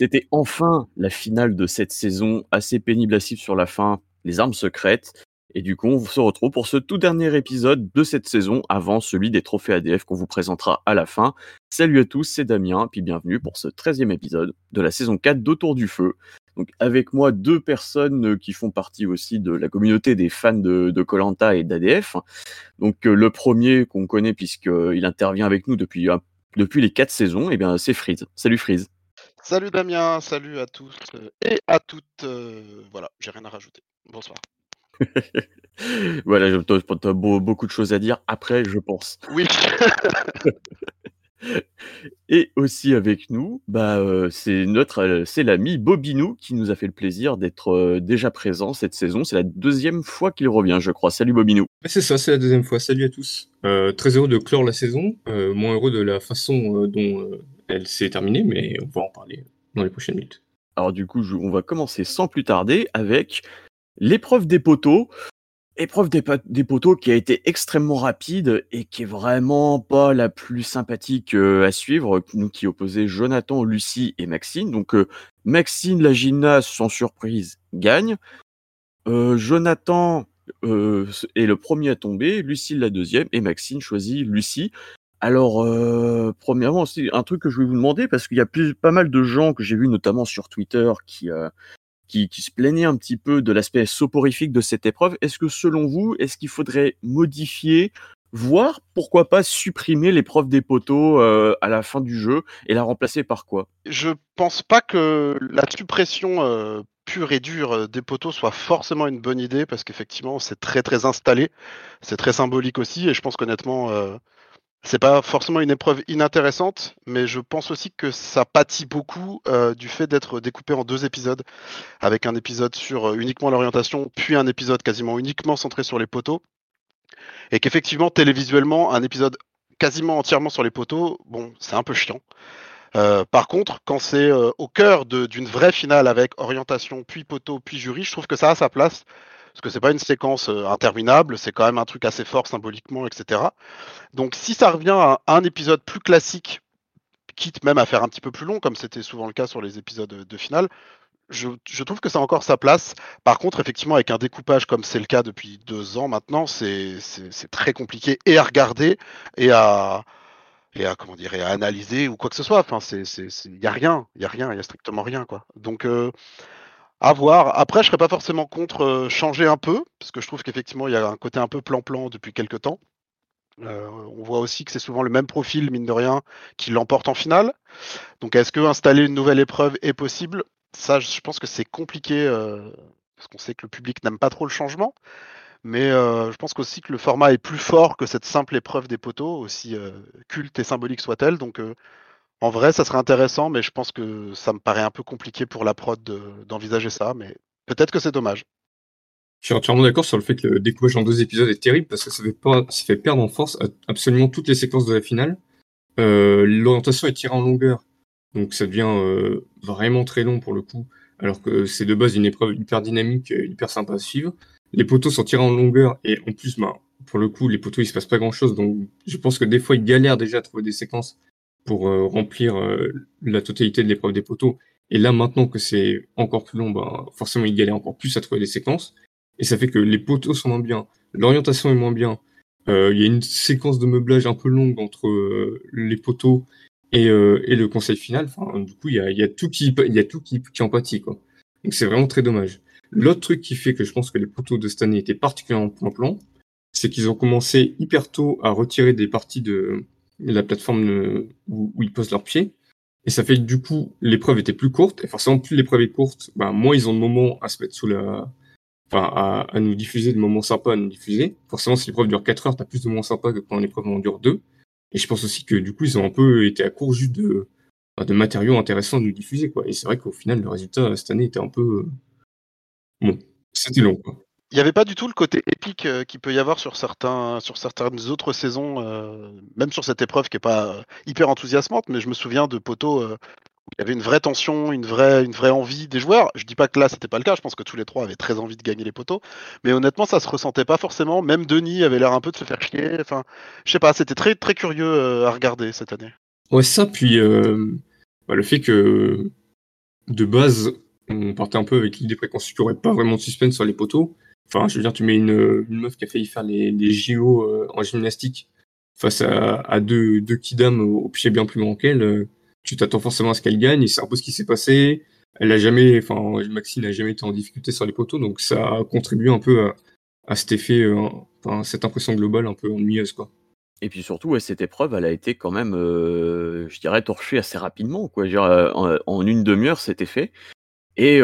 C'était enfin la finale de cette saison, assez pénible à suivre sur la fin, les armes secrètes. Et du coup, on se retrouve pour ce tout dernier épisode de cette saison avant celui des trophées ADF qu'on vous présentera à la fin. Salut à tous, c'est Damien, puis bienvenue pour ce 13e épisode de la saison 4 d'Autour du Feu. Donc avec moi deux personnes qui font partie aussi de la communauté des fans de Colanta et d'ADF. Donc euh, le premier qu'on connaît puisqu'il intervient avec nous depuis, les quatre saisons, eh c'est Freeze. Salut Freeze. Salut Damien, salut à tous euh, et à toutes. Euh, voilà, j'ai rien à rajouter. Bonsoir. voilà, tu as beaucoup de choses à dire après, je pense. Oui. Et aussi avec nous, bah, euh, c'est notre, c'est l'ami Bobinou qui nous a fait le plaisir d'être déjà présent cette saison. C'est la deuxième fois qu'il revient, je crois. Salut Bobinou. C'est ça, c'est la deuxième fois. Salut à tous. très heureux de clore la saison, moins heureux de la façon dont elle s'est terminée, mais on va en parler dans les prochaines minutes. Alors du coup, on va commencer sans plus tarder avec l'épreuve des poteaux. Épreuve des, poteaux qui a été extrêmement rapide et qui est vraiment pas la plus sympathique euh, à suivre, nous qui opposait Jonathan, Lucie et Maxine. Donc euh, Maxine, la gymnase, sans surprise, gagne. Euh, Jonathan est le premier à tomber, Lucie la deuxième et Maxine choisit Lucie. Alors, euh, premièrement, c'est un truc que je vais vous demander parce qu'il y a pas mal de gens que j'ai vus, notamment sur Twitter, qui, euh, qui, qui, se plaignaient un petit peu de l'aspect soporifique de cette épreuve. Est-ce que, selon vous, est-ce qu'il faudrait modifier, voire pourquoi pas supprimer l'épreuve des poteaux euh, à la fin du jeu et la remplacer par quoi? Je pense pas que la suppression pure et dure des poteaux soit forcément une bonne idée parce qu'effectivement, c'est très très installé, c'est très symbolique aussi, et je pense qu'honnêtement c'est pas forcément une épreuve inintéressante, mais je pense aussi que ça pâtit beaucoup euh, du fait d'être découpé en deux épisodes, avec un épisode sur euh, uniquement l'orientation, puis un épisode quasiment uniquement centré sur les poteaux, et qu'effectivement télévisuellement un épisode quasiment entièrement sur les poteaux, bon, c'est un peu chiant. Euh, par contre, quand c'est au cœur d'une vraie finale avec orientation, puis poteau, puis jury, je trouve que ça a sa place parce que c'est pas une séquence euh, interminable, c'est quand même un truc assez fort symboliquement, etc. Donc si ça revient à un épisode plus classique, quitte même à faire un petit peu plus long, comme c'était souvent le cas sur les épisodes de finale, je, trouve que ça a encore sa place. Par contre, effectivement, avec un découpage comme c'est le cas depuis deux ans maintenant, c'est très compliqué et à regarder et à, comment dire, à analyser ou quoi que ce soit. Enfin, il n'y a rien, il y a rien, il y a strictement rien quoi. Donc euh, à voir. Après, je serais pas forcément contre euh, changer un peu, parce que je trouve qu'effectivement, il y a un côté un peu plan-plan depuis quelques temps. Euh, on voit aussi que c'est souvent le même profil, mine de rien, qui l'emporte en finale. Donc, est-ce que installer une nouvelle épreuve est possible? Ça, je pense que c'est compliqué, euh, parce qu'on sait que le public n'aime pas trop le changement. Mais je pense aussi que le format est plus fort que cette simple épreuve des poteaux, aussi culte et symbolique soit-elle. Donc, en vrai, ça serait intéressant, mais je pense que ça me paraît un peu compliqué pour la prod d'envisager ça, mais peut-être que c'est dommage. Je suis entièrement d'accord sur le fait que le découpage en deux épisodes est terrible parce que ça fait, perdre en force absolument toutes les séquences de la finale. Euh, l'orientation est tirée en longueur, donc ça devient euh, vraiment très long pour le coup, alors que c'est de base une épreuve hyper dynamique, hyper sympa à suivre. Les poteaux sont tirés en longueur et en plus, bah, pour le coup, les poteaux il se passe pas grand chose, donc je pense que des fois ils galèrent déjà à trouver des séquences pour euh, remplir euh, la totalité de l'épreuve des poteaux. Et là, maintenant que c'est encore plus long, ben, forcément, il galère encore plus à trouver des séquences. Et ça fait que les poteaux sont moins bien, l'orientation est moins bien. Euh, il y a une séquence de meublage un peu longue entre les poteaux et, le conseil final. Enfin, du coup, il y a, tout qui, y a tout qui, qui en pâtit, quoi. Donc c'est vraiment très dommage. L'autre truc qui fait que je pense que les poteaux de cette année étaient particulièrement plan-plan, c'est qu'ils ont commencé hyper tôt à retirer des parties de, la plateforme où, ils posent leurs pieds. Et ça fait que du coup, l'épreuve était plus courte. Et forcément, plus l'épreuve est courte, ben, moins ils ont de moments à se mettre sous la. Enfin, à, nous diffuser, de moments sympas à nous diffuser. Forcément, si l'épreuve dure 4 heures, t'as plus de moments sympas que quand l'épreuve en dure 2. Et je pense aussi que du coup, ils ont un peu été à court juste de, de matériaux intéressants à nous diffuser, quoi. Et c'est vrai qu'au final, le résultat cette année était un peu. Bon, c'était long, quoi il n'y avait pas du tout le côté épique euh, qu'il peut y avoir sur, certains, sur certaines autres saisons, euh, même sur cette épreuve qui n'est pas euh, hyper enthousiasmante, mais je me souviens de Poto où il y avait une vraie tension, une vraie, une vraie envie des joueurs. Je dis pas que là c'était pas le cas, je pense que tous les trois avaient très envie de gagner les poteaux, mais honnêtement ça se ressentait pas forcément. Même Denis avait l'air un peu de se faire chier. Enfin, je sais pas, c'était très très curieux à regarder cette année. Ouais, ça, puis bah, le fait que de base, on partait un peu avec l'idée préconçue qu'il n'y aurait pas vraiment de suspense sur les poteaux. Enfin, je veux dire, tu mets une, meuf qui a failli faire les, JO euh, en gymnastique face à, deux, deux kidam au, pied bien plus grand qu'elle. euh, tu t'attends forcément à ce qu'elle gagne, et c'est un peu ce qui s'est passé. Elle a jamais, enfin, Maxine n'a jamais été en difficulté sur les poteaux, donc ça a contribué un peu à, cet effet, euh, cette impression globale un peu ennuyeuse, quoi. Et puis surtout, cette épreuve, elle a été quand même, je dirais, torchée assez rapidement. Quoi. En, une demi-heure, c'était fait. Et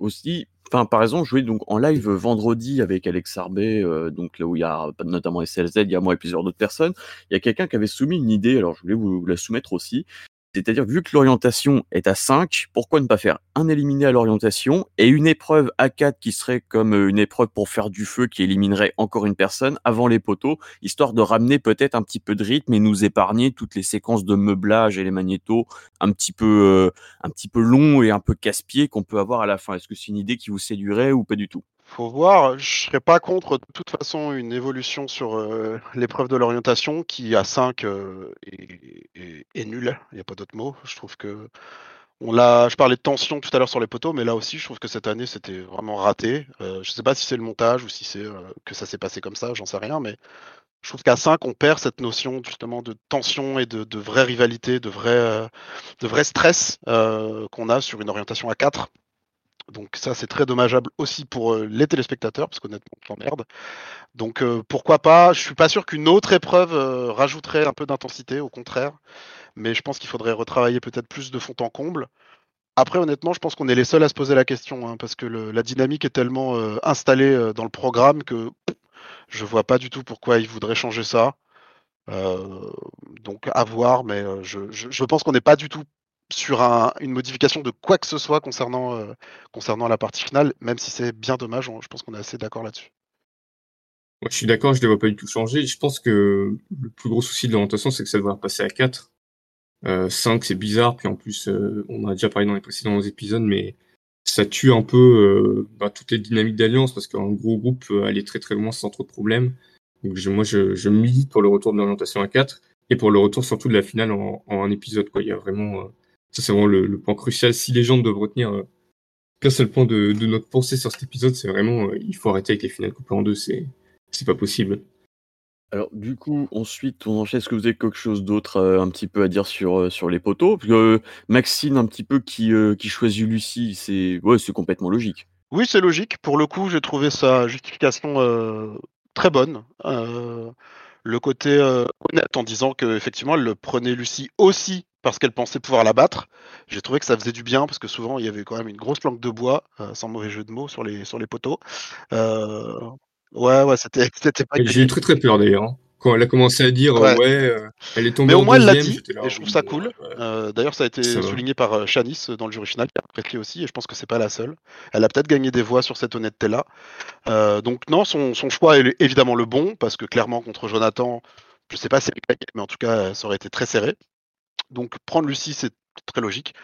aussi, enfin, par exemple, je jouais donc en live vendredi avec Alex Arbet, euh, donc là où il y a notamment SLZ, il y a moi et plusieurs d'autres personnes. Il y a quelqu'un qui avait soumis une idée, alors je voulais vous, vous la soumettre aussi. C'est-à-dire, vu que l'orientation est à 5, pourquoi ne pas faire un éliminé à l'orientation et une épreuve à 4 qui serait comme euh, une épreuve pour faire du feu qui éliminerait encore une personne avant les poteaux, histoire de ramener peut-être un petit peu de rythme et nous épargner toutes les séquences de meublage et les magnétos un petit peu, euh, un petit peu longs et un peu casse-pieds qu'on peut avoir à la fin. Est-ce que c'est une idée qui vous séduirait ou pas du tout? Faut voir, je serais pas contre de toute façon une évolution sur euh, l'épreuve de l'orientation qui à 5 euh, est, nulle, il n'y a pas d'autre mot. Je trouve que on l'a, je parlais de tension tout à l'heure sur les poteaux, mais là aussi je trouve que cette année c'était vraiment raté. Euh, je sais pas si c'est le montage ou si c'est euh, que ça s'est passé comme ça, j'en sais rien, mais je trouve qu'à 5 on perd cette notion justement de tension et de, de vraie rivalité, de vrai, de vrai stress qu'on a sur une orientation à 4. Donc ça, c'est très dommageable aussi pour euh, les téléspectateurs, parce qu'honnêtement, on s'emmerde. Donc euh, pourquoi pas? Je suis pas sûr qu'une autre épreuve euh, rajouterait un peu d'intensité, au contraire. Mais je pense qu'il faudrait retravailler peut-être plus de fond en comble. Après, honnêtement, je pense qu'on est les seuls à se poser la question, hein, parce que la dynamique est tellement installée dans le programme que je vois pas du tout pourquoi ils voudraient changer ça. Donc à voir, mais je pense qu'on n'est pas du tout sur un- une modification de quoi que ce soit concernant, euh, concernant la partie finale, même si c'est bien dommage, je pense qu'on est assez d'accord là-dessus. Je suis d'accord, je ne vois pas du tout changer. Je pense que le plus gros souci de l'orientation, c'est que ça devrait passer à 4. Euh, 5, c'est bizarre, puis en plus, euh, on a déjà parlé dans les précédents épisodes, mais ça tue un peu euh, bah, toutes les dynamiques d'alliance, parce qu'un gros groupe peut aller très très loin sans trop de problèmes. Donc moi, je, milite pour le retour de l'orientation à 4, et pour le retour surtout de la finale en, un épisode. Quoi. Il y a vraiment, euh, ça c'est vraiment le, le point crucial. Si les gens doivent retenir euh, qu'un seul point de, de notre pensée sur cet épisode, c'est vraiment, euh, il faut arrêter avec les finales coupées en deux, c'est c'est pas possible. Alors, du coup, ensuite, on enchaîne. Est-ce que vous avez quelque chose d'autre euh, un petit peu à dire sur, euh, sur les poteaux? Parce que euh, Maxine, un petit peu, qui, euh, qui choisit Lucie, c'est ouais, c'est complètement logique. Oui, c'est logique. Pour le coup, j'ai trouvé sa justification euh, très bonne. Euh, le côté euh, honnête en disant qu'effectivement, elle le prenait Lucie aussi parce qu'elle pensait pouvoir la battre. J'ai trouvé que ça faisait du bien parce que souvent, il y avait quand même une grosse planque de bois, euh, sans mauvais jeu de mots, sur les, sur les poteaux. Euh, ouais, ouais, c'était c'était pas J'ai eu très très peur d'ailleurs. hein. Quand elle a commencé à dire Ouais. ouais, euh, elle est tombée Mais au moins, elle l'a dit, là, et je trouve ça bon, cool. ouais, D'ailleurs, ça a été Ça va. souligné par Shanice dans le jury final, qui a apprécié aussi, et je pense que c'est pas la seule. Elle a peut-être gagné des voix sur cette honnêteté-là. Donc non, son, son choix est évidemment le bon, parce que clairement, contre Jonathan, je sais pas si elle gagné, mais en tout cas, ça aurait été très serré. Donc prendre Lucie, c'est très logique.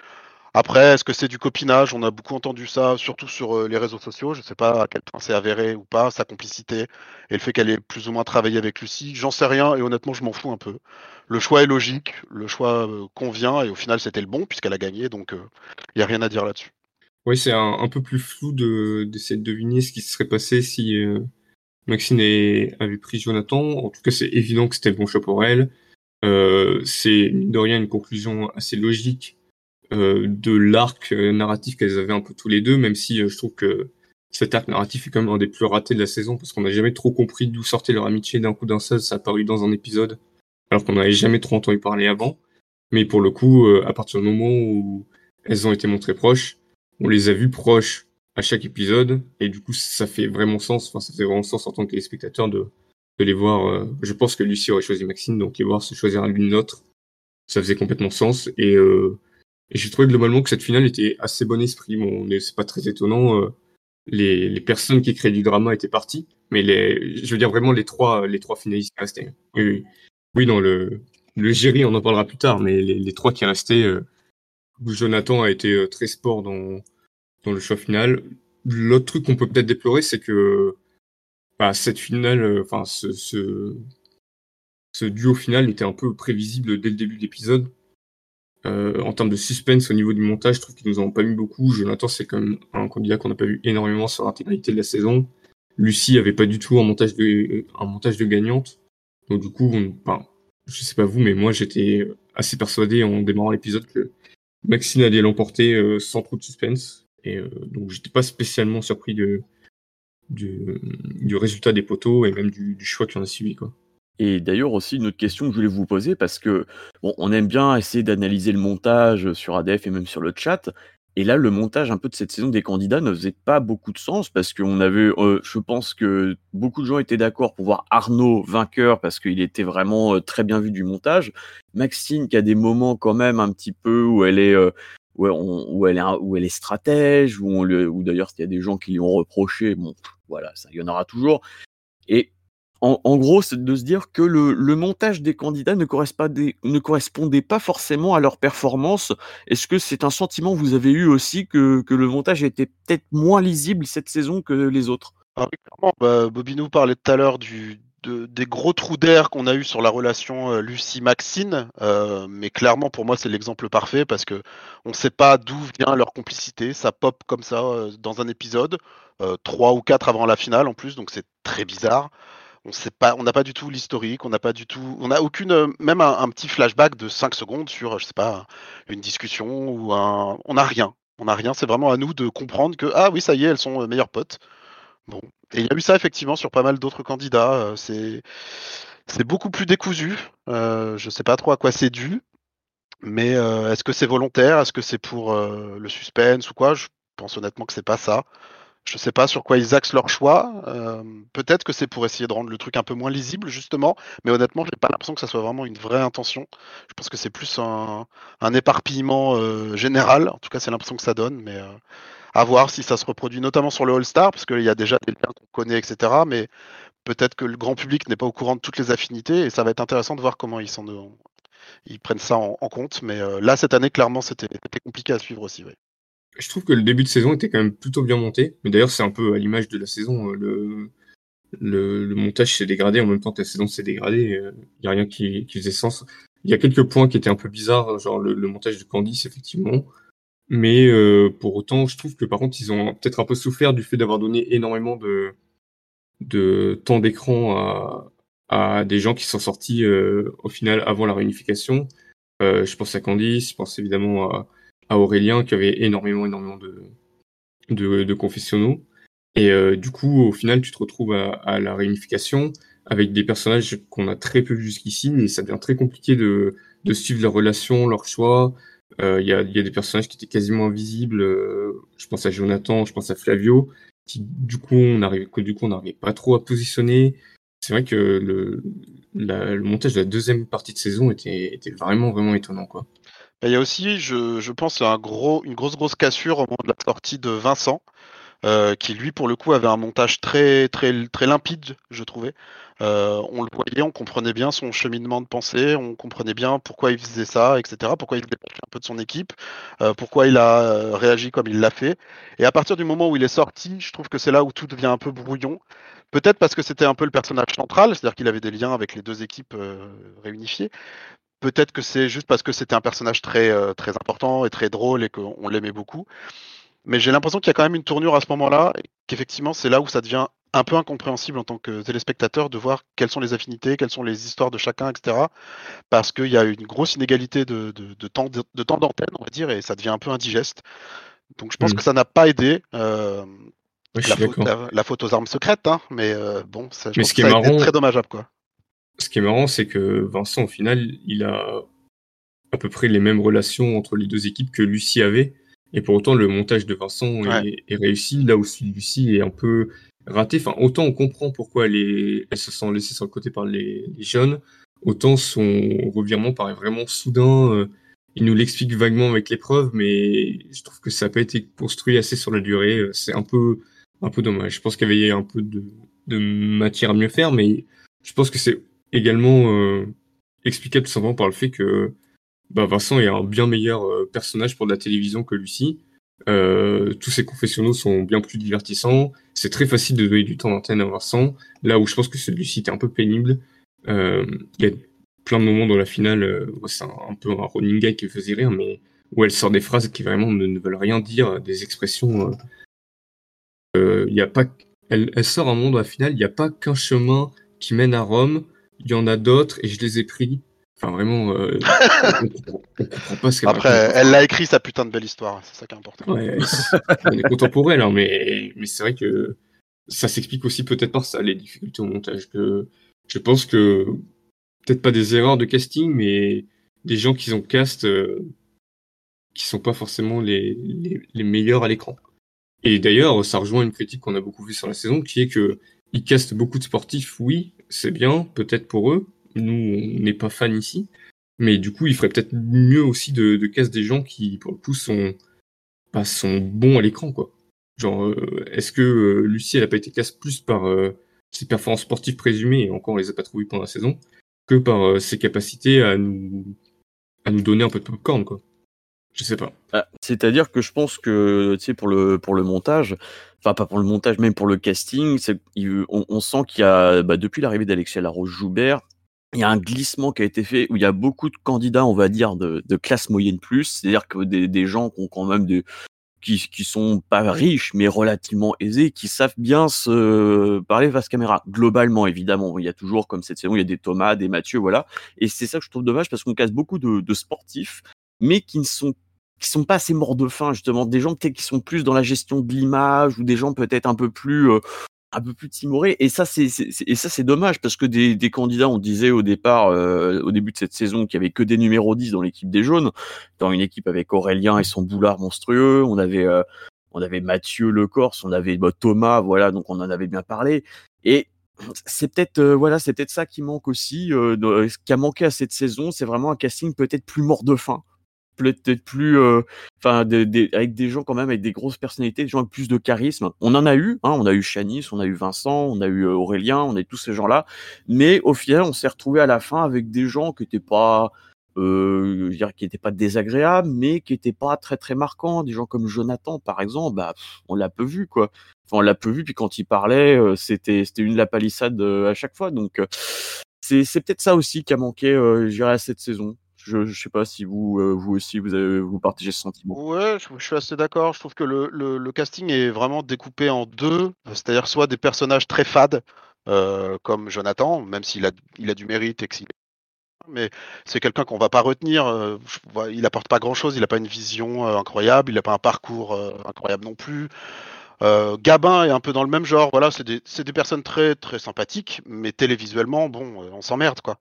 Après, est-ce que c'est du copinage? On a beaucoup entendu ça, surtout sur euh, les réseaux sociaux. Je ne sais pas à quel point c'est avéré ou pas, sa complicité et le fait qu'elle ait plus ou moins travaillé avec Lucie. J'en sais rien et honnêtement, je m'en fous un peu. Le choix est logique, le choix euh, convient et au final, c'était le bon puisqu'elle a gagné, donc il n'y a rien à dire là-dessus. Ouais, c'est un, peu plus flou de d'essayer de deviner ce qui se serait passé si euh, Maxine avait pris Jonathan. En tout cas, c'est évident que c'était le bon choix pour elle. Euh, c'est de rien une conclusion assez logique euh, de l'arc euh, narratif qu'elles avaient un peu tous les deux, même si je trouve que cet arc narratif est quand même un des plus ratés de la saison parce qu'on n'a jamais trop compris d'où sortait leur amitié d'un coup d'un seul. Ça a apparu dans un épisode alors qu'on n'avait jamais trop entendu parler avant. Mais pour le coup, à partir du moment où elles ont été montrées proches, on les a vues proches à chaque épisode, et du coup, ça fait vraiment sens, enfin, ça fait vraiment sens en tant que téléspectateur de, de les voir. euh, je pense que Lucie aurait choisi Maxine, donc les voir se choisir l'une l'autre, ça faisait complètement sens, et, euh, et j'ai trouvé globalement que cette finale était assez bon esprit. Bon, c'est pas très étonnant, euh, les, les personnes qui créaient du drama étaient parties, mais les, je veux dire vraiment les trois, les trois finalistes qui restaient. Oui, oui. Dans le, le on en parlera plus tard, mais les, trois qui restaient, euh, Jonathan a été très sport dans, dans le choix final. L'autre truc qu'on peut peut-être déplorer, c'est que bah, cette finale, euh, enfin ce, ce, ce duo final était un peu prévisible dès le début de l'épisode. Euh, en termes de suspense au niveau du montage, je trouve qu'ils nous ont pas mis beaucoup. Jonathan, c'est quand même un candidat qu'on n'a pas vu énormément sur l'intégralité de la saison. Lucie avait pas du tout un montage de, un montage de gagnante. Donc du coup, on, enfin, je sais pas vous, mais moi j'étais assez persuadé en démarrant l'épisode que Maxine allait l'emporter euh, sans trop de suspense. Et euh, donc j'étais pas spécialement surpris de, du, résultat des poteaux et même du, du choix qui en a suivi. Quoi. Et d'ailleurs aussi une autre question que je voulais vous poser parce que bon, on aime bien essayer d'analyser le montage sur ADF et même sur le chat. Et là, le montage un peu de cette saison des candidats ne faisait pas beaucoup de sens parce qu'on avait, euh, je pense que beaucoup de gens étaient d'accord pour voir Arnaud vainqueur parce qu'il était vraiment euh, très bien vu du montage. Maxine qui a des moments quand même un petit peu où elle est, euh, où, elle est, où elle est stratège, où, où d'ailleurs il y a des gens qui lui ont reproché. Bon, voilà, ça, il y en aura toujours. Et en, gros, c'est de se dire que le, montage des candidats ne correspondait, pas forcément à leur performance. Est-ce que c'est un sentiment que vous avez eu aussi que, le montage était peut-être moins lisible cette saison que les autres? Ah oui, clairement. Bah, parlait tout à l'heure du, de- des gros trous d'air qu'on a eu sur la relation euh, Lucie-Maxine, euh, mais clairement pour moi c'est l'exemple parfait parce que on ne sait pas d'où vient leur complicité, ça pop comme ça euh, dans un épisode, trois ou quatre avant la finale en plus, donc c'est très bizarre. On sait pas, on n'a pas du tout l'historique, on n'a pas du tout, on n'a aucune, même un, petit flashback de 5 secondes sur, je sais pas, une discussion ou un, on n'a rien, on n'a rien. C'est vraiment à nous de comprendre que ah oui ça y est, elles sont meilleures potes. Bon, et il y a eu ça effectivement sur pas mal d'autres candidats. euh, c'est beaucoup plus décousu. Euh, je sais pas trop à quoi c'est dû, mais euh, est-ce que c'est volontaire? Est-ce que c'est pour le suspense ou quoi? Je pense honnêtement que c'est pas ça. Je sais pas sur quoi ils axent leur choix. Peut-être que c'est pour essayer de rendre le truc un peu moins lisible justement, mais honnêtement, j'ai pas l'impression que ça soit vraiment une vraie intention. Je pense que c'est plus un, un éparpillement général. En tout cas, c'est l'impression que ça donne, mais à voir si ça se reproduit, notamment sur le All-Star, parce qu'il y a déjà des liens qu'on connaît, etc. Mais peut-être que le grand public n'est pas au courant de toutes les affinités, et ça va être intéressant de voir comment ils, s'en, ils prennent ça en, compte. Mais euh, là, cette année, clairement, c'était, compliqué à suivre aussi. Je trouve que le début de saison était quand même plutôt bien monté. Mais d'ailleurs, c'est un peu à l'image de la saison. euh, Le, le, montage s'est dégradé en même temps que la saison s'est dégradée. Il n'y a rien qui, faisait sens. Il y a quelques points qui étaient un peu bizarres, genre le montage de Candice, effectivement. Mais euh, pour autant, je trouve que par contre, ils ont peut-être un peu souffert du fait d'avoir donné énormément de, de temps d'écran à, des gens qui sont sortis euh, au final avant la réunification. Euh, je pense à Candice, je pense évidemment à, à Aurélien qui avait énormément, énormément de, de, confessionnaux. Et du coup, au final, tu te retrouves à, la réunification avec des personnages qu'on a très peu jusqu'ici, et ça devient très compliqué de, de suivre leurs relations, leurs choix. Euh, Il y, a, des personnages qui étaient quasiment invisibles. euh, je pense à Jonathan, je pense à Flavio, qui du coup, on arrive, que du coup, on n'arrivait pas trop à positionner. C'est vrai que le, montage de la deuxième partie de saison était, vraiment, vraiment étonnant, quoi. Il y a aussi, je, pense, un une grosse, grosse cassure au moment de la sortie de Vincent, euh, qui lui, pour le coup, avait un montage très, très, très limpide, je trouvais. Euh, on le voyait, on comprenait bien son cheminement de pensée, on comprenait bien pourquoi il faisait ça, etc., pourquoi il se détachait un peu de son équipe, euh, pourquoi il a euh, réagi comme il l'a fait. Et à partir du moment où il est sorti, je trouve que c'est là où tout devient un peu brouillon. Peut-être parce que c'était un peu le personnage central, c'est-à-dire qu'il avait des liens avec les deux équipes réunifiées. Peut-être que c'est juste parce que c'était un personnage très, très important et très drôle et qu'on l'aimait beaucoup. Mais j'ai l'impression qu'il y a quand même une tournure à ce moment-là, qu'effectivement, c'est là où ça devient un peu incompréhensible en tant que téléspectateur de voir quelles sont les affinités, quelles sont les histoires de chacun, etc. Parce qu'il y a une grosse inégalité de, de- de temps de, de temps d'antenne, on va dire, et ça devient un peu indigeste. Donc je pense Mm. que ça n'a pas aidé. euh, la, faute, d'accord. la, la faute aux armes secrètes, hein, mais euh, bon, ça, je Mais pense ce que qui est ça a été marrant- très dommageable, quoi. Ce qui est marrant, c'est que Vincent, au final, il a à peu près les mêmes relations entre les deux équipes que Lucie avait. Et pour autant, le montage de Vincent est, est réussi, là où celui de Lucie est un peu raté. Enfin, autant on comprend pourquoi elle, est- elle se sent laissée sur le côté par les, les jeunes, autant son revirement paraît vraiment soudain. euh, Il nous l'explique vaguement avec l'épreuve, mais je trouve que ça n'a pas été construit assez sur la durée. euh, C'est un peu, un peu dommage. Je pense qu'il y avait un peu de, de matière à mieux faire, mais je pense que c'est également euh, explicable tout simplement par le fait que bah, Vincent est un bien meilleur euh, personnage pour de la télévision que Lucie. Euh, tous ses confessionnaux sont bien plus divertissants. C'est très facile de donner du temps d'antenne à Vincent, là où je pense que celui de Lucie était un peu pénible. Euh, Il y a plein de moments dans la finale, c'est un, peu un running guy qui faisait rire, mais où elle sort des phrases qui vraiment ne, veulent rien dire, des expressions. Il y a pas, elle, elle, sort un moment dans la finale, il n'y a pas qu'un chemin qui mène à Rome, il y en a d'autres et je les ai pris. Enfin, vraiment, euh, on, pas ce qu'elle Après, elle l'a écrit sa putain de belle histoire, c'est ça qui est important. Ouais, on est content pour elle, hein, mais, mais c'est vrai que ça s'explique aussi peut-être par ça, les difficultés au montage. Que je pense que peut-être pas des erreurs de casting, mais des gens qui ont cast euh, qui sont pas forcément les, les, les meilleurs à l'écran. Et d'ailleurs, ça rejoint une critique qu'on a beaucoup vue sur la saison, qui est que ils castent beaucoup de sportifs, oui, c'est bien, peut-être pour eux, nous, on n'est pas fans ici. Mais du coup, il ferait peut-être mieux aussi de, de casse des gens qui, pour le coup, sont, bah, sont bons à l'écran, quoi. Genre, euh, est-ce que euh, Lucie, elle pas été casse plus par euh, ses performances sportives présumées, et encore on les a pas trouvées pendant la saison, que par ses capacités à nous, à nous donner un peu de popcorn, quoi? Je sais pas. Ah, c'est-à-dire que je pense que, tu sais, pour le, pour le montage, enfin pas pour le montage, même pour le casting, on, on, sent qu'il y a, bah, depuis l'arrivée d'Alexia Laroche-Joubert, il y a un glissement qui a été fait où il y a beaucoup de candidats, on va dire, de, classe moyenne plus, c'est-à-dire que des, gens qui ont quand même des qui, sont pas riches mais relativement aisés, qui savent bien se parler face caméra. Globalement, évidemment, il y a toujours comme cette saison, il y a des Thomas, des Mathieu, voilà. Et c'est ça que je trouve dommage parce qu'on casse beaucoup de, de sportifs, mais qui ne sont qui sont pas assez morts de faim justement, des gens peut-être qui sont plus dans la gestion de l'image ou des gens peut-être un peu plus euh, un peu plus timoré. Et ça, c'est, et ça, c'est dommage parce que des, des, candidats, on disait au départ, euh, au début de cette saison, qu'il y avait que des numéros 10 dans l'équipe des jaunes, dans une équipe avec Aurélien et son boulard monstrueux. On avait, euh, on avait Mathieu Le Corse, on avait bah, Thomas, voilà, donc on en avait bien parlé. Et c'est peut-être, euh, voilà, c'est peut-être ça qui manque aussi, ce qui a manqué à cette saison, c'est vraiment un casting peut-être plus mort de faim peut-être plus, euh, enfin, avec des gens quand même avec des grosses personnalités, des gens avec plus de charisme. On en a eu, hein, on a eu Chanis, on a eu Vincent, on a eu euh, Aurélien, on a eu tous ces gens-là, mais au final, on s'est retrouvé à la fin avec des gens qui étaient pas, euh, je dire, qui étaient pas désagréables, mais qui étaient pas très très marquants. Des gens comme Jonathan, par exemple, bah, on l'a peu vu, quoi. Enfin, on l'a peu vu, puis quand il parlait, c'était c'était une la palissade à chaque fois. Donc, c'est peut-être ça aussi qui a manqué, je dirais, à cette saison. Je ne sais pas si vous, euh, vous aussi, vous, avez, vous partagez ce sentiment. Ouais, je, suis assez d'accord. Je trouve que le, casting est vraiment découpé en deux, c'est-à-dire soit des personnages très fades, euh, comme Jonathan, même s'il a, du mérite et mais c'est quelqu'un qu'on va pas retenir. Euh, il apporte pas grand-chose, il n'a pas une vision incroyable, il n'a pas un parcours incroyable non plus. Gabin est un peu dans le même genre. Voilà, c'est des, des, personnes très très sympathiques, mais télévisuellement, bon, on s'emmerde quoi.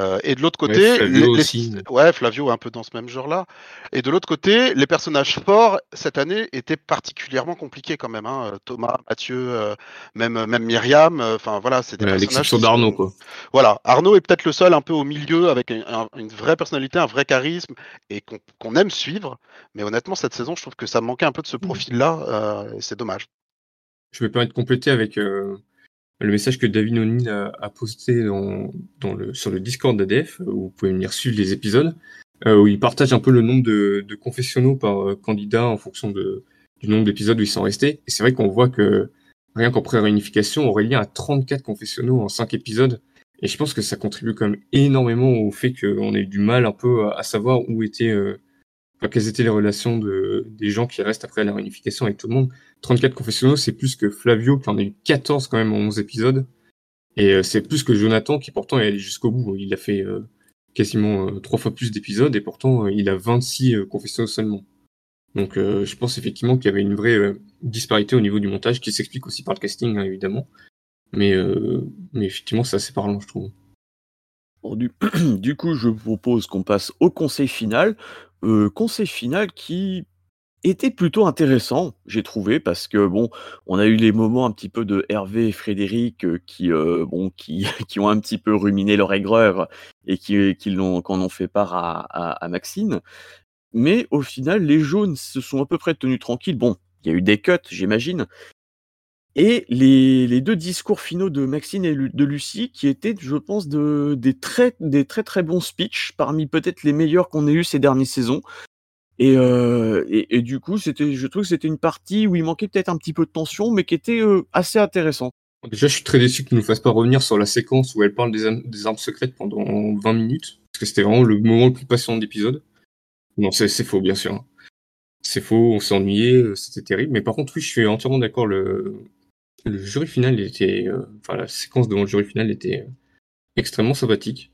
Euh, et de l'autre côté, Flavio aussi. ouais, Flavio est un peu dans ce même genre-là. Et de l'autre côté, les personnages forts cette année étaient particulièrement compliqués quand même. Hein. Thomas, Mathieu, euh, même même Myriam. Euh, enfin voilà, c'est des L'exception d'Arnaud quoi. Voilà, Arnaud est peut-être le seul un peu au milieu avec une vraie personnalité, un vrai charisme et qu'on aime suivre. Mais honnêtement, cette saison, je trouve que ça manquait un peu de ce mmh. profil-là. c'est dommage. Je vais pas être complété avec le message que David O'Neill a, posté dans, dans le, sur le Discord d'ADF, où vous pouvez venir suivre les épisodes, euh, où il partage un peu le nombre de, de confessionnaux par euh, candidat en fonction de, du nombre d'épisodes où ils sont restés. Et c'est vrai qu'on voit que rien qu'en pré-réunification, Aurélien a 34 confessionnaux en 5 épisodes. Et je pense que ça contribue quand même énormément au fait qu'on ait du mal un peu à, savoir où était euh, quelles étaient les relations de, des gens qui restent après la réunification avec tout le monde? 34 confessionnaux, c'est plus que Flavio qui en a eu 14 quand même en 11 épisodes. Et euh, c'est plus que Jonathan qui pourtant est allé jusqu'au bout. Il a fait euh, quasiment euh, trois fois plus d'épisodes et pourtant il a 26 confessionnaux seulement. Donc je pense effectivement qu'il y avait une vraie disparité au niveau du montage qui s'explique aussi par le casting hein, évidemment. Mais, effectivement c'est assez parlant je trouve. du, du, coup, je propose qu'on passe au conseil final. Euh, conseil final qui était plutôt intéressant, j'ai trouvé, parce que bon, on a eu les moments un petit peu de Hervé et Frédéric euh, qui, euh, bon, qui, qui ont un petit peu ruminé leur aigreur et qui, qui l'ont, qu'en ont fait part à, à, Maxine. Mais au final, les jaunes se sont à peu près tenus tranquilles. Bon, il y a eu des cuts, j'imagine, et les, les, deux discours finaux de Maxine et de Lucie, qui étaient, je pense, de, des, très, des très très bons speeches, parmi peut-être les meilleurs qu'on ait eu ces dernières saisons. Et, euh, et, du coup, c'était, je trouve que c'était une partie où il manquait peut-être un petit peu de tension, mais qui était euh, assez intéressant. Déjà, je suis très déçu qu'ils ne nous fassent pas revenir sur la séquence où elle parle des, armes secrètes pendant 20 minutes, parce que c'était vraiment le moment le plus patient de l'épisode. Non, c'est faux, bien sûr. Hein. C'est faux, on s'est ennuyé, euh, c'était terrible. Mais par contre, oui, je suis entièrement d'accord. Le, le jury final était, euh, enfin, la séquence devant le jury final était euh, extrêmement sympathique.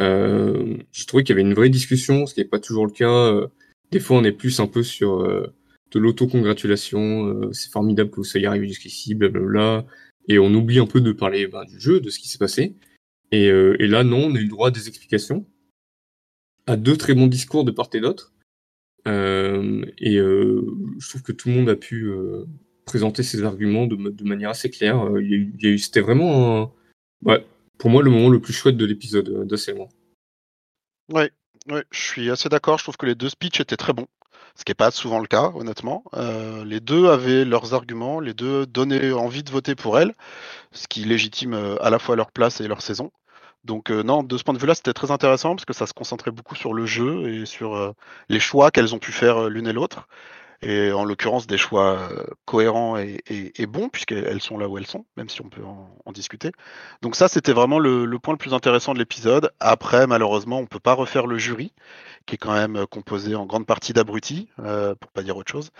Euh, j'ai trouvé qu'il y avait une vraie discussion, ce qui n'est pas toujours le cas. Des fois, on est plus un peu sur de l'autocongratulation. c'est formidable que vous soyez arrivé jusqu'ici, blablabla. Et on oublie un peu de parler ben, du jeu, de ce qui s'est passé. Et, et, là, non, on a eu le droit à des explications, à deux très bons discours de part et d'autre. et je trouve que tout le monde a pu présenter ses arguments de, manière assez claire. Euh, il y a eu, c'était vraiment, pour moi, le moment le plus chouette de l'épisode euh, loin. Ouais, ouais, je suis assez d'accord. Je trouve que les deux speeches étaient très bons, ce qui n'est pas souvent le cas, honnêtement. Euh, les deux avaient leurs arguments, les deux donnaient envie de voter pour elle, ce qui légitime à la fois leur place et leur saison. Donc non, de ce point de vue-là, c'était très intéressant parce que ça se concentrait beaucoup sur le jeu et sur les choix qu'elles ont pu faire l'une et l'autre et en l'occurrence des choix cohérents et, bons, puisqu'elles sont là où elles sont, même si on peut en, discuter. Donc ça, c'était vraiment le, point le plus intéressant de l'épisode. Après, malheureusement, on ne peut pas refaire le jury, qui est quand même composé en grande partie d'abrutis, euh, pour pas dire autre chose.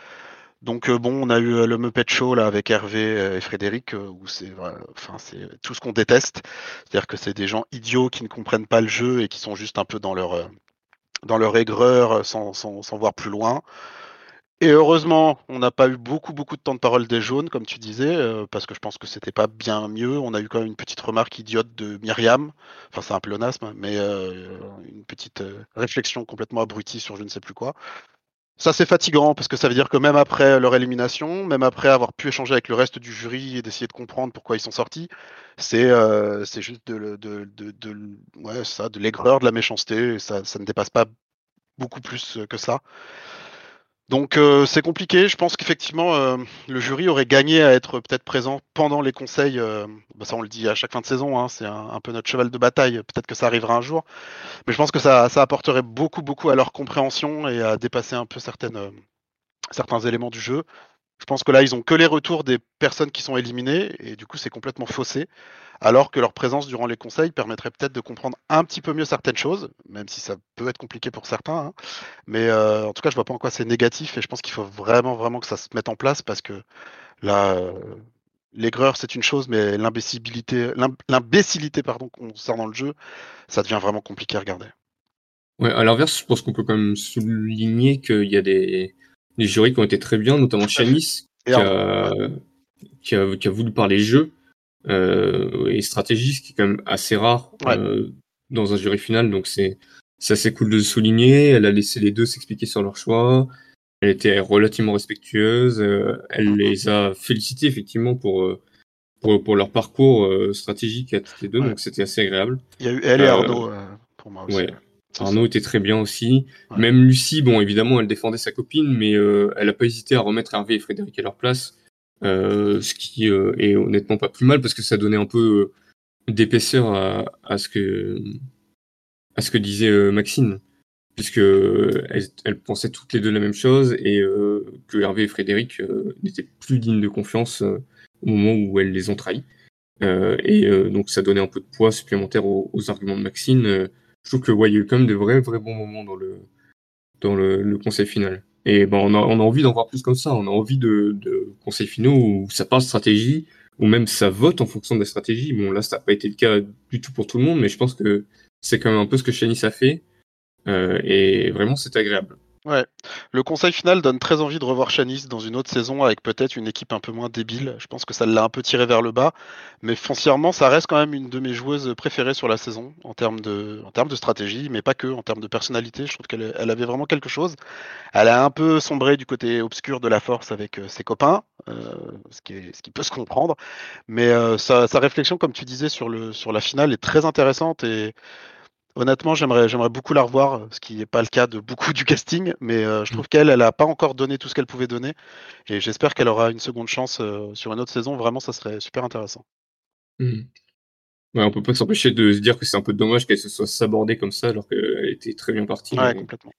Donc bon, on a eu le Muppet Show là avec Hervé et Frédéric, où c'est, enfin c'est tout ce qu'on déteste, c'est-à-dire que c'est des gens idiots qui ne comprennent pas le jeu et qui sont juste un peu dans leur dans leur aigreur sans, sans voir plus loin. Et heureusement, on n'a pas eu beaucoup, beaucoup de temps de parole des jaunes, comme tu disais, euh, parce que je pense que c'était pas bien mieux. On a eu quand même une petite remarque idiote de Myriam. Enfin, c'est un pléonasme, mais euh, une petite euh, réflexion complètement abrutie sur je ne sais plus quoi. Ça, c'est fatigant, parce que ça veut dire que même après leur élimination, même après avoir pu échanger avec le reste du jury et d'essayer de comprendre pourquoi ils sont sortis, c'est c'est juste de, de, de, de, ouais, ça, de l'aigreur, de la méchanceté. Ça, ça ne dépasse pas beaucoup plus que ça. Donc euh, c'est compliqué. Je pense qu'effectivement euh, le jury aurait gagné à être peut-être présent pendant les conseils. Euh, bah, ça on le dit à chaque fin de saison. Hein, c'est un, peu notre cheval de bataille. Peut-être que ça arrivera un jour, mais je pense que ça, apporterait beaucoup beaucoup à leur compréhension et à dépasser un peu certaines, certains éléments du jeu. Je pense que là ils ont que les retours des personnes qui sont éliminées et du coup c'est complètement faussé alors que leur présence durant les conseils permettrait peut-être de comprendre un petit peu mieux certaines choses, même si ça peut être compliqué pour certains. Hein. Mais euh, en tout cas, je vois pas en quoi c'est négatif et je pense qu'il faut vraiment, vraiment que ça se mette en place parce que là, euh, l'aigreur c'est une chose, mais l'imbécilité, l'imbécilité pardon, concernant le jeu, ça devient vraiment compliqué à regarder. Ouais, à l'inverse, je pense qu'on peut quand même souligner qu'il y a des, jurys qui ont été très bien, notamment Chanis, qui a, qui, a, qui a voulu parler jeu euh, et stratégie, ce qui est quand même assez rare euh, dans un jury final. Donc c'est assez cool de le souligner. Elle a laissé les deux s'expliquer sur leur choix. Elle était relativement respectueuse. Euh, elle les a félicités effectivement pour pour, pour, leur parcours stratégique à toutes les deux, donc c'était assez agréable. Il y a eu elle et Arnaud pour moi aussi. Ouais. Arnaud était très bien aussi. Même Lucie, bon, évidemment, elle défendait sa copine, mais elle n'a pas hésité à remettre Hervé et Frédéric à leur place. Euh, ce qui euh, est honnêtement pas plus mal parce que ça donnait un peu euh, d'épaisseur à, à, ce que à ce que disait Maxine puisque elles, elles, pensaient toutes les deux la même chose et que Hervé et Frédéric n'étaient plus dignes de confiance au moment où elles les ont trahis. et donc ça donnait un peu de poids supplémentaire aux, arguments de Maxine. Je trouve que ouais, il y a eu quand même de vrais vrais bons moments dans le dans le, le conseil final. Et ben, on, a, on a envie d'en voir plus comme ça. On a envie de, de conseils finaux où ça parle stratégie, ou même ça vote en fonction de la stratégie. Bon, là, ça n'a pas été le cas du tout pour tout le monde, mais je pense que c'est quand même un peu ce que Shanice a fait. Euh, et vraiment, c'est agréable. Ouais. Le conseil final donne très envie de revoir Shanice dans une autre saison avec peut-être une équipe un peu moins débile. Je pense que ça l'a un peu tiré vers le bas. Mais foncièrement, ça reste quand même une de mes joueuses préférées sur la saison en termes de, en termes de stratégie, mais pas que, en termes de personnalité. Je trouve qu'elle elle avait vraiment quelque chose. Elle a un peu sombré du côté obscur de la force avec euh, ses copains, euh, ce, qui est, ce qui peut se comprendre. Mais euh, sa, sa, réflexion, comme tu disais, sur, le, sur la finale est très intéressante et Honnêtement, j'aimerais, j'aimerais beaucoup la revoir, ce qui n'est pas le cas de beaucoup du casting, mais euh, je mm. trouve qu'elle, elle n'a pas encore donné tout ce qu'elle pouvait donner, et j'espère qu'elle aura une seconde chance euh, sur une autre saison. Vraiment, ça serait super intéressant. Mm. Ouais, on peut pas s'empêcher de se dire que c'est un peu dommage qu'elle se soit sabordée comme ça, alors qu'elle était très bien partie. Ouais, complètement.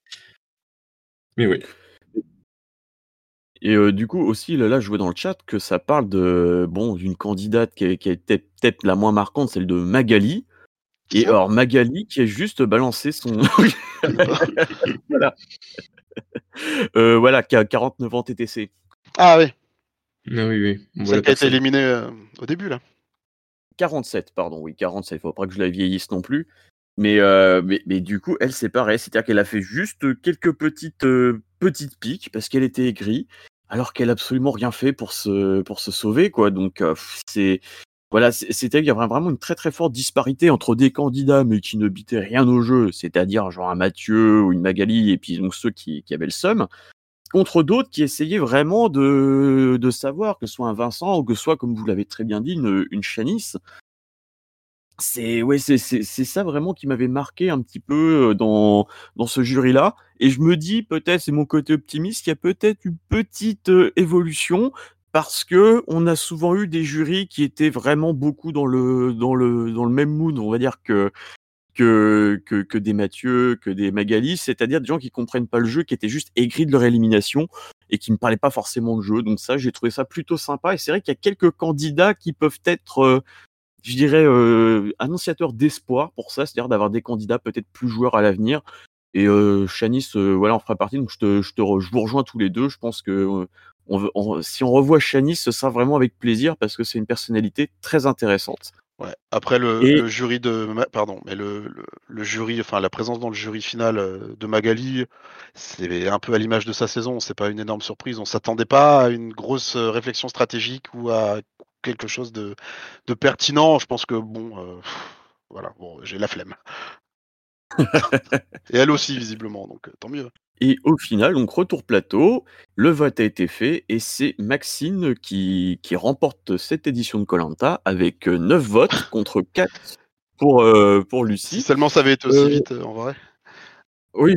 Mais oui. Et euh, du coup aussi, là, là, je vois dans le chat que ça parle de bon d'une candidate qui, est- qui était peut-être la moins marquante, celle de Magali. Et alors Magali qui a juste balancé son voilà, Euh, voilà, qui a 49 ans TTC. Ah oui, Ah oui, oui. On celle qui a été éliminée euh, au début là. 47, pardon, oui, 47, il faut pas que je la vieillisse non plus. Mais, euh, mais, mais du coup, elle, c'est pareil, c'est-à-dire qu'elle a fait juste quelques petites, euh, petites piques parce qu'elle était aigrie, alors qu'elle a absolument rien fait pour se, pour se sauver, quoi. Donc, euh, c'est. Voilà, c'était il y avait vraiment une très très forte disparité entre des candidats mais qui ne bitaient rien au jeu, c'est-à-dire genre un Mathieu ou une Magali et puis donc ceux qui, qui avaient le seum, contre d'autres qui essayaient vraiment de, de savoir que soit un Vincent ou que soit, comme vous l'avez très bien dit, une, une Chanice. C'est ouais, c'est ça vraiment qui m'avait marqué un petit peu, heu, dans dans ce jury-là et je me dis peut-être, c'est mon côté optimiste, qu'il y a peut-être une petite, heu, évolution parce que on a souvent eu des jurys qui étaient vraiment beaucoup dans le dans le dans le même mood, on va dire que que que des Mathieu, que des Magali, c'est-à-dire des gens qui comprennent pas le jeu, qui étaient juste aigris de leur élimination et qui me parlaient pas forcément de jeu. Donc ça, j'ai trouvé ça plutôt sympa et c'est vrai qu'il y a quelques candidats qui peuvent être, heu, je dirais, heu, annonciateurs d'espoir pour ça, c'est-à-dire d'avoir des candidats peut-être plus joueurs à l'avenir et heu, Shanice, heu, voilà, en fera partie donc je te je te re je vous rejoins tous les 2. Je pense que, on veut on si on revoit Shanice, ce sera vraiment avec plaisir parce que c'est une personnalité très intéressante. Ouais. Après le, Et le jury de pardon, mais le, le, le jury, enfin la présence dans le jury final euh, de Magali, c'est un peu à l'image de sa saison. C'est pas une énorme surprise. On s'attendait pas à une grosse euh, réflexion stratégique ou à quelque chose de, de pertinent. Je pense que bon, euh, voilà, bon, j'ai la flemme. Et elle aussi visiblement, donc tant mieux. Et au final, donc retour plateau, le vote a été fait et c'est Maxine qui, qui remporte cette édition de Colanta avec 9 votes contre 4 pour, euh, pour Si Lucie. seulement ça avait été aussi Euh, vite, euh, en vrai. Oui,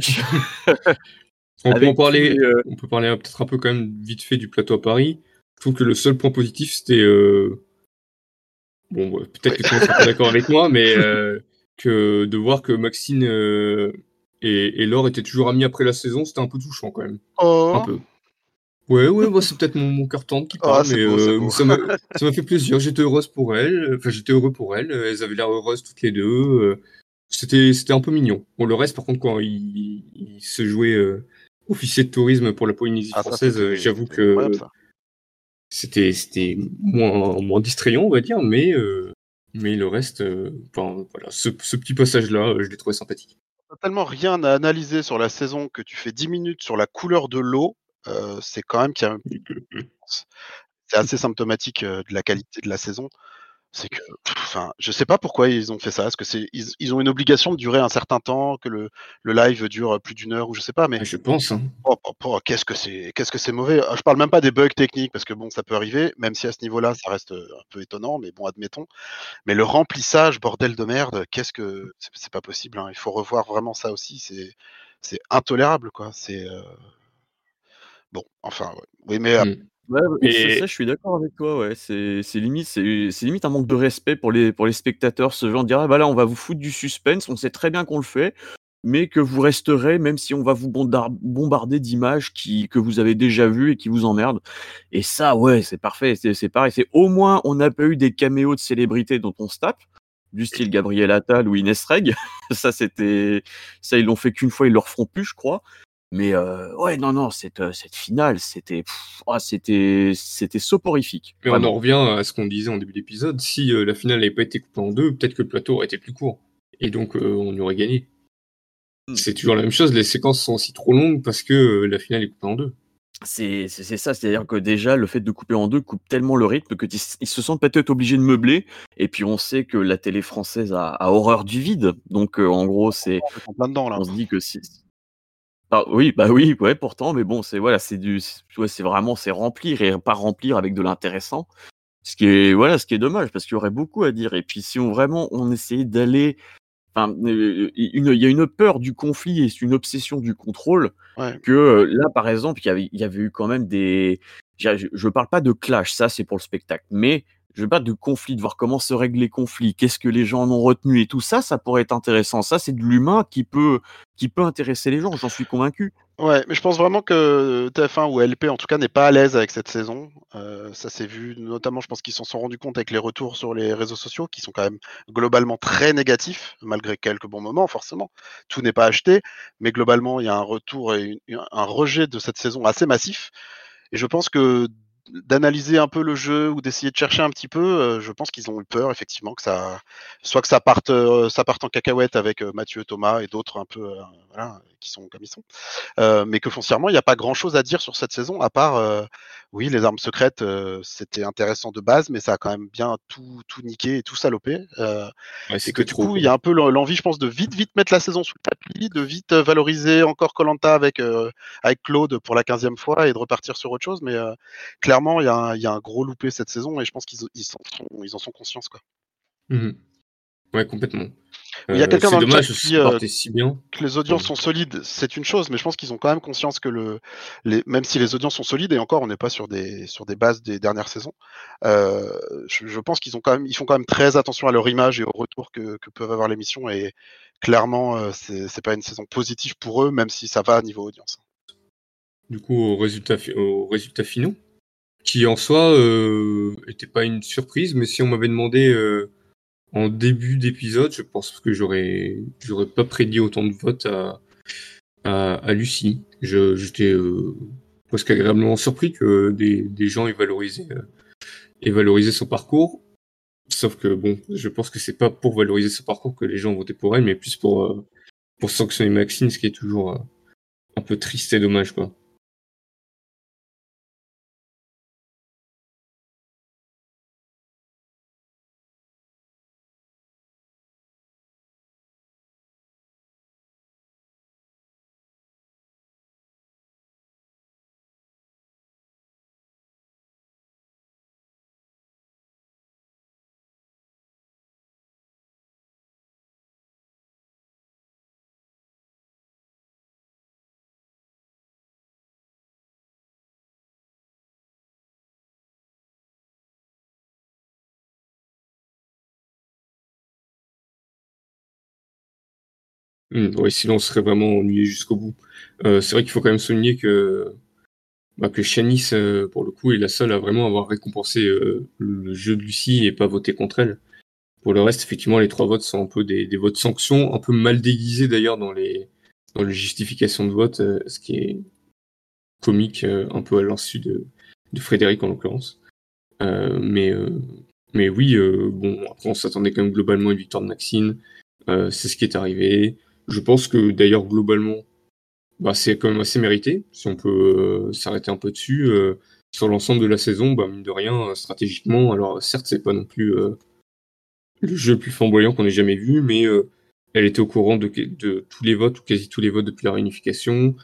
On peut, en parler, qui, euh, on peut parler peut-être un peu quand même vite fait du plateau à Paris. Je trouve que le seul point positif, c'était... euh, Bon, peut-être que monde sera pas d'accord avec moi, mais euh, que de voir que Maxine euh, et, et Laure étaient toujours amis après la saison, c'était un peu touchant quand même. Oh, Un peu. Ouais, ouais, bah, c'est peut-être mon, mon cœur tendre qui Ah, parle, mais beau, euh, ça m'a fait plaisir. J'étais heureuse pour elles. Enfin, j'étais heureux pour elles. Elles avaient l'air heureuses toutes les deux. euh, C'était c'était un peu mignon. Bon, le reste, par contre, quand il, il se jouait euh, officier de tourisme pour la Polynésie Ah, ça, française, euh, j'avoue que c'était c'était moins moins distrayant, on va dire, mais mais le reste, enfin, voilà, ce, ce petit passage-là, je l'ai trouvé sympathique. Tellement rien à analyser sur la saison que tu fais 10 minutes sur la couleur de l'eau, euh, c'est quand même qu'il y a c'est assez symptomatique euh, de la qualité de la saison. C'est que, enfin, je sais pas pourquoi ils ont fait ça. Est-ce que c'est ils, ils ont une obligation de durer un certain temps, que le, le live dure plus d'une heure ou je sais pas, mais Je pense. Hein. oh, oh, oh, qu'est-ce que c'est, qu'est-ce que c'est mauvais. Ah, Je parle même pas des bugs techniques parce que bon, ça peut arriver, même si à ce niveau-là, ça reste euh, un peu étonnant, mais bon, admettons. Mais le remplissage, bordel de merde, qu'est-ce que c'est c'est pas possible. hein. Il faut revoir vraiment ça aussi. C'est c'est intolérable, quoi. C'est euh, bon, enfin, ouais. oui, mais euh, Mm. Ouais, ouais, Et- ça, ça, je suis d'accord avec toi. Ouais, c'est limite, limite un manque de respect pour les pour les spectateurs. Ce genre de dire, ah, bah là, on va vous foutre du suspense. On sait très bien qu'on le fait, mais que vous resterez, même si on va vous bombarder d'images qui que vous avez déjà vues et qui vous emmerdent. Et ça, ouais, c'est parfait. C'est c'est pareil. C'est au moins, on n'a pas eu des caméos de célébrités dont on se tape, du style Gabriel Attal ou Inès Reg. ça, c'était ça, ils l'ont fait qu'une fois, ils le referont plus, je crois. Mais euh, ouais, non, non, cette, euh, cette finale, c'était, ah, c'était soporifique. Mais on en revient à ce qu'on disait en début d'épisode. Si euh, la finale n'avait pas été coupée en deux, peut-être que le plateau aurait été plus court. Et donc, euh, on y aurait gagné. Mm. C'est toujours la même chose. Les séquences sont aussi trop longues parce que euh, la finale est coupée en deux. C'est, ça, c'est-à-dire que déjà, le fait de couper en deux coupe tellement le rythme que ils, se sentent peut-être obligés de meubler. Et puis, on sait que la télé française a, a horreur du vide. Donc, euh, en gros, c'est, on est en plein dedans là. on se dit que si. Ah, oui, bah oui, ouais, pourtant, mais bon, c'est voilà, c'est du, c'est- ouais, vraiment, c'est remplir et pas remplir avec de l'intéressant. Ce qui est, voilà, ce qui est dommage parce qu'il y aurait beaucoup à dire. Et puis, si on vraiment, on essayait d'aller, enfin, euh, il y a une peur du conflit et une obsession du contrôle Ouais. que euh, là, par exemple, il y avait, il y avait eu quand même des, je, je- je parle pas de clash, ça c'est pour le spectacle, mais je parle de conflit, de voir comment se règlent les conflits, qu'est-ce que les gens en ont retenu et tout ça, ça pourrait être intéressant. Ça, c'est de l'humain qui peut, qui peut intéresser les gens, j'en suis convaincu. Ouais, mais je pense vraiment que TF1 ou LP en tout cas n'est pas à l'aise avec cette saison. Euh, ça s'est vu notamment, je pense qu'ils s'en sont rendus compte avec les retours sur les réseaux sociaux qui sont quand même globalement très négatifs, malgré quelques bons moments forcément. Tout n'est pas acheté, mais globalement il y a un retour et un rejet de cette saison assez massif. Et je pense que d'analyser un peu le jeu ou d'essayer de chercher un petit peu, euh, je pense qu'ils ont eu peur effectivement que ça, soit que ça parte, euh, ça parte en cacahuète avec euh, Mathieu, Thomas et d'autres un peu, qui sont comme ils sont, mais que foncièrement il n'y a pas grand chose à dire sur cette saison à part, oui les armes secrètes c'était intéressant de base, mais ça a quand même bien tout, tout niqué et tout salopé, et que du coup il y a un peu l'envie je pense de vite vite mettre la saison sous le tapis, de vite valoriser encore Colanta avec avec Claude pour la quinzième fois et de repartir sur autre chose, mais clairement, il y, a un gros loupé cette saison et je pense qu'ils ils en sont conscients. Quoi. Mmh ouais, complètement. il y a euh, quelqu'un dans le chat qui euh, si bien. que les audiences sont solides, c'est une chose, mais je pense qu'ils ont quand même conscience que le, les, même si les audiences sont solides, et encore on n'est pas sur des, sur des bases des dernières saisons, euh, je, pense qu'ils ont quand même, ils font quand même très attention à leur image et au retour que, que peuvent avoir l'émission, et clairement c'est pas une saison positive pour eux, même si ça va à niveau audience. Du coup, au résultat, au résultat finaux, qui en soi euh, était pas une surprise, mais si on m'avait demandé euh, en début d'épisode, je pense que j'aurais j'aurais pas prédit autant de votes à, à, Lucie. J'étais euh, presque agréablement surpris que des, des gens aient valorisé, euh, aient valorisé son parcours. Sauf que bon, je pense que c'est pas pour valoriser son parcours que les gens ont voté pour elle, mais plus pour, euh, pour sanctionner Maxine, ce qui est toujours un peu triste et dommage, quoi. Mmh, oui, sinon on serait vraiment ennuyé jusqu'au bout. Euh, c'est vrai qu'il faut quand même souligner que, bah, que Shanice, euh, pour le coup, est la seule à vraiment avoir récompensé euh, le jeu de Lucie et pas voté contre elle. Pour le reste, effectivement, les trois votes sont un peu des, votes sanctions, un peu mal déguisés d'ailleurs dans les, dans les justifications de vote, ce qui est comique, un peu à l'insu de, de Frédéric en l'occurrence. mais, mais oui, bon, après on s'attendait quand même globalement à une victoire de Maxine. c'est ce qui est arrivé. Je pense que d'ailleurs, globalement, bah, c'est quand même assez mérité, si on peut euh, s'arrêter un peu dessus. Euh, sur l'ensemble de la saison, bah, mine de rien, euh, stratégiquement, alors certes, c'est pas non plus le jeu le plus flamboyant qu'on ait jamais vu, mais elle était au courant de, tous les votes, ou quasi tous les votes depuis la réunification.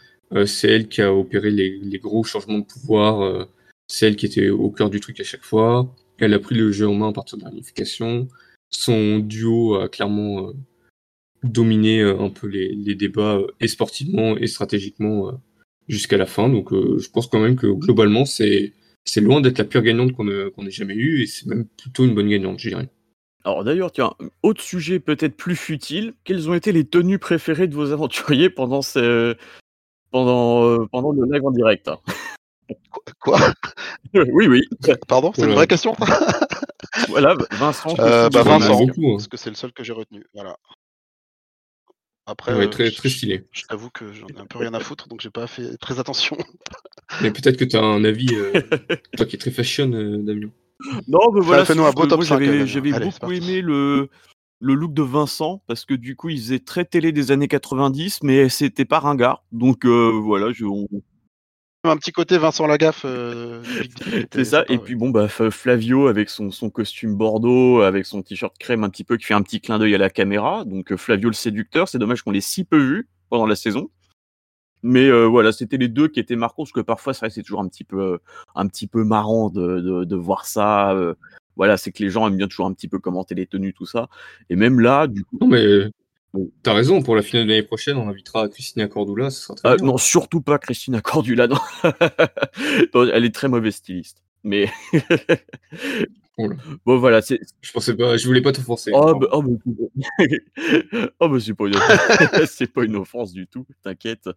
c'est elle qui a opéré les, les gros changements de pouvoir. c'est elle qui était au cœur du truc à chaque fois. Elle a pris le jeu en main à partir de la réunification. Son duo a clairement dominer euh, un peu les, les, débats euh, et sportivement et stratégiquement euh, jusqu'à la fin. Donc je pense quand même que globalement, c'est c'est loin d'être la pire gagnante qu'on ait jamais eue et c'est même plutôt une bonne gagnante, je dirais. Alors d'ailleurs, tiens, autre sujet peut-être plus futile, quelles ont été les tenues préférées de vos aventuriers pendant ce... pendant, pendant le live en direct? Hein Quoi? Oui, oui. Pardon, c'est une vraie question? Voilà, Vincent. Euh, bah Vincent, beaucoup, hein. parce que c'est le seul que j'ai retenu. Voilà. Après, ouais, très, très stylé. Je, t'avoue que j'en ai un peu rien à foutre, donc j'ai pas fait très attention. Mais peut-être que tu as un avis, euh, toi qui es très fashion, euh, Damien. Non, mais voilà, fais-nous un beau top J'avais, j'avais beaucoup aimé le, le look de Vincent, parce que du coup, il faisait très télé des années 90, mais c'était pas ringard. Donc euh, voilà, je, on, un petit côté Vincent Lagaffe. Euh, c'est ça. Et puis bon, bah, Flavio avec son, son costume bordeaux, avec son t-shirt crème un petit peu, qui fait un petit clin d'œil à la caméra. Donc euh, Flavio le séducteur. C'est dommage qu'on l'ait si peu vu pendant la saison. Mais euh, voilà, c'était les deux qui étaient marquants, parce que parfois, c'est toujours un petit peu, un petit peu marrant de, de, voir ça. voilà, c'est que les gens aiment bien toujours un petit peu commenter les tenues, tout ça. Et même là, du coup. Non, mais T'as raison, pour la finale de l'année prochaine, on invitera Christina Cordula, ce sera très ah, Non, surtout pas Christina Cordula, non. elle est très mauvaise styliste. mais Oula. bon voilà, c'est Je pensais pas, je voulais pas te forcer. oh bah, oh, bah, oh, bah, c'est pas une offense. c'est pas une offense du tout, t'inquiète.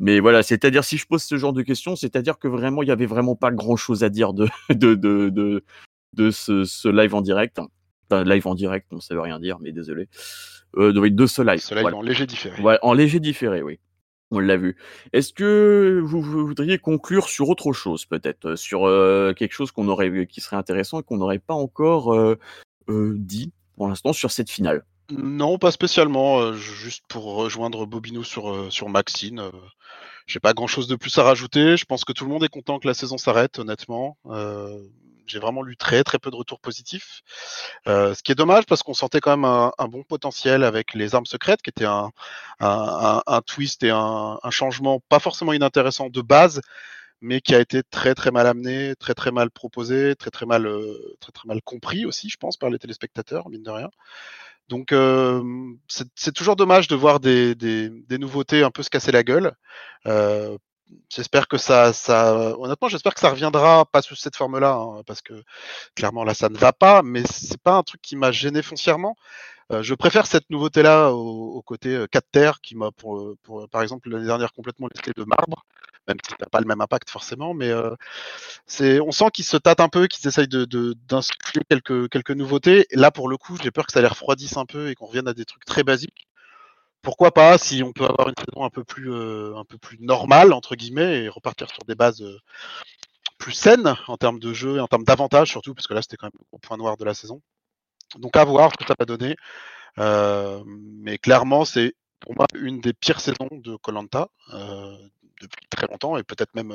Mais voilà, c'est-à-dire si je pose ce genre de questions, c'est-à-dire que vraiment il y avait vraiment pas grand-chose à dire de de de de, de ce, ce live en direct. Live en direct, non, ça veut rien dire, mais désolé. Euh, de, de ce live. Ce live voilà. en léger différé. En léger différé, oui. On l'a vu. Est-ce que vous, vous voudriez conclure sur autre chose, peut-être, euh, sur euh, quelque chose qu'on aurait, qui serait intéressant et qu'on n'aurait pas encore euh, dit pour l'instant sur cette finale? Non, pas spécialement. juste pour rejoindre Bobinou sur, sur Maxine. J'ai pas grand chose de plus à rajouter. Je pense que tout le monde est content que la saison s'arrête, honnêtement. J'ai vraiment lu très très peu de retours positifs. Euh, ce qui est dommage parce qu'on sentait quand même un, un bon potentiel avec les armes secrètes, qui était un, un, un- twist et un, changement pas forcément inintéressant de base, mais qui a été très très mal amené, très très mal proposé, très très mal, euh, très très mal compris aussi, je pense, par les téléspectateurs, mine de rien. Donc euh, c'est c'est toujours dommage de voir des, des, des nouveautés un peu se casser la gueule. Euh, j'espère que ça, ça, honnêtement, j'espère que ça reviendra pas sous cette forme-là, hein, parce que clairement là ça ne va pas, mais c'est pas un truc qui m'a gêné foncièrement. Euh, je préfère cette nouveauté-là au, côté euh, 4 terres qui m'a, pour, par exemple, l'année dernière complètement laissé de marbre, même si ça n'a pas le même impact forcément, mais euh, c'est, on sent qu'ils se tâtent un peu, qu'ils essayent de, d'insuffler quelques, quelques nouveautés. Là, pour le coup, j'ai peur que ça les refroidisse un peu et qu'on revienne à des trucs très basiques. Pourquoi pas, si on peut avoir une saison un peu plus, euh, un peu plus normale, entre guillemets, et repartir sur des bases euh, plus saines en termes de jeu et en termes d'avantages surtout, parce que là, c'était quand même le point noir de la saison. Donc à voir ce que ça va donner. Euh, mais clairement, c'est pour moi une des pires saisons de Colanta depuis très longtemps et peut-être même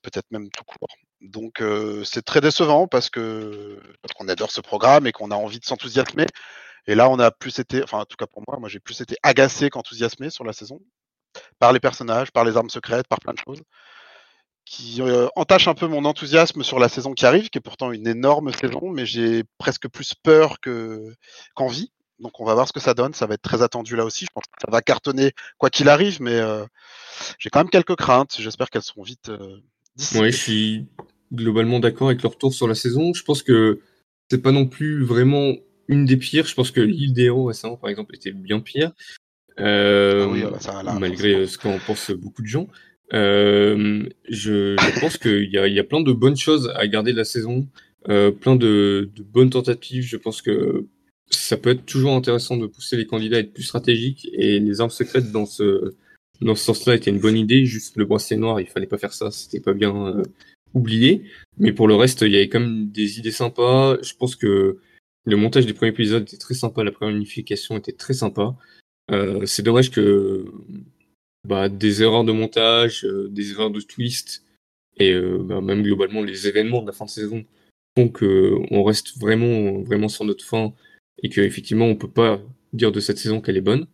peut-être même tout court. Donc c'est très décevant parce que parce qu'on adore ce programme et qu'on a envie de s'enthousiasmer. Et là, on a plus été, enfin en tout cas pour moi, moi j'ai plus été agacé qu'enthousiasmé sur la saison par les personnages, par les armes secrètes, par plein de choses qui euh, entache un peu mon enthousiasme sur la saison qui arrive, qui est pourtant une énorme saison, mais j'ai presque plus peur que qu'envie. Donc on va voir ce que ça donne. Ça va être très attendu là aussi. Je pense que ça va cartonner quoi qu'il arrive, mais euh, j'ai quand même quelques craintes. J'espère qu'elles seront vite euh, dissipées. Ouais, je suis globalement d'accord avec le retour sur la saison. Je pense que c'est pas non plus vraiment une des pires. Je pense que l'île des héros récemment, par exemple, était bien pire. Euh, Ah oui, voilà, ça, là, malgré euh, ce qu'en pensent beaucoup de gens. Euh, je, je pense qu'il y a, il y a plein de bonnes choses à garder de la saison, euh, plein de, de bonnes tentatives. Je pense que ça peut être toujours intéressant de pousser les candidats à être plus stratégiques et les armes secrètes dans ce, dans ce sens-là était une bonne idée. Juste le bracelet noir, il fallait pas faire ça, c'était pas bien oublié. Mais pour le reste, il y avait quand même des idées sympas. Je pense que le montage des premiers épisodes était très sympa, la première unification était très sympa. Euh, c'est dommage que bah, des erreurs de montage, euh, des erreurs de twist, et euh, bah, même globalement les événements de la fin de saison font que on reste vraiment, vraiment sur notre fin et qu'effectivement on peut pas dire de cette saison qu'elle est bonne.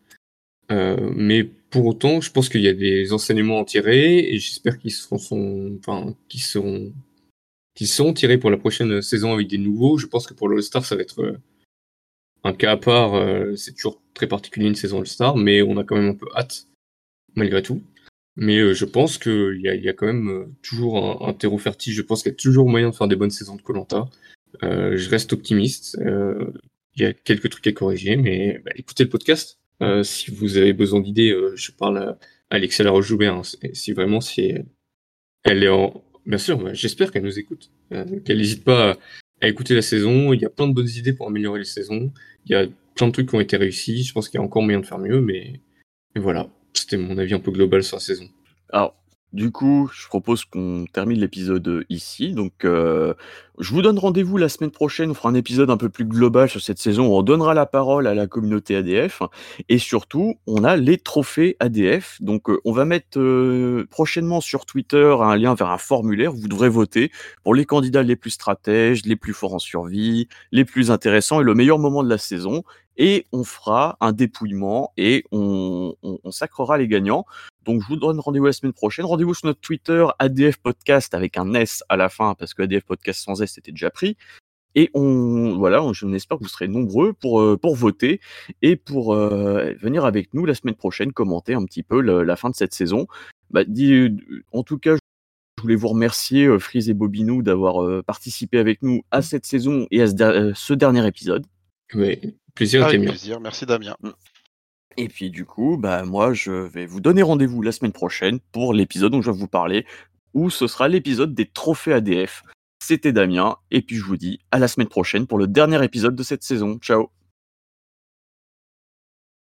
Mais pour autant, je pense qu'il y a des enseignements à en tirer et j'espère qu'ils seront, enfin, qu'ils seront, qu'ils seront tirés pour la prochaine saison avec des nouveaux. Je pense que pour l'All-Star, ça va être euh, un cas à part. euh, c'est toujours très particulier une saison All-Star, mais on a quand même un peu hâte malgré tout. Mais euh, je pense qu'il y a, quand même toujours un, terreau fertile. Je pense qu'il y a toujours moyen de faire des bonnes saisons de Colanta. Je reste optimiste. Il y a quelques trucs à corriger, mais bah, écoutez le podcast. Si vous avez besoin d'idées, je parle à Alexia Laroche-Joubert. hein. Si vraiment, si elle est en... Bien sûr, j'espère qu'elle nous écoute. Euh, qu'elle n'hésite pas à, écouter la saison. Il y a plein de bonnes idées pour améliorer les saisons. Il y a plein de trucs qui ont été réussis. Je pense qu'il y a encore moyen de faire mieux, mais, mais voilà. C'était mon avis un peu global sur la saison. Alors, du coup, je propose qu'on termine l'épisode ici. Donc, euh, je vous donne rendez-vous la semaine prochaine. On fera un épisode un peu plus global sur cette saison. où On donnera la parole à la communauté ADF. Et surtout, on a les trophées ADF. Donc, euh, on va mettre euh, prochainement sur Twitter un lien vers un formulaire. Vous devrez voter pour les candidats les plus stratèges, les plus forts en survie, les plus intéressants et le meilleur moment de la saison. Et on fera un dépouillement et on sacrera les gagnants. Donc, je vous donne rendez-vous la semaine prochaine. Rendez-vous sur notre Twitter ADF Podcast avec un S à la fin parce que ADF Podcast sans S était déjà pris. Et on, voilà, on, on espère que vous serez nombreux pour, euh, pour voter et pour euh, venir avec nous la semaine prochaine commenter un petit peu le- la fin de cette saison. Bah, dis- en tout cas, Je voulais vous remercier, euh, Freeze et Bobinou, d'avoir euh, participé avec nous à cette saison et à ce, der- ce dernier épisode. Ouais, plaisir mien. plaisir. Merci Damien. Et puis du coup, bah moi je vais vous donner rendez-vous la semaine prochaine pour l'épisode dont je vais vous parler, où ce sera l'épisode des trophées ADF. C'était Damien, et puis je vous dis à la semaine prochaine pour le dernier épisode de cette saison. Ciao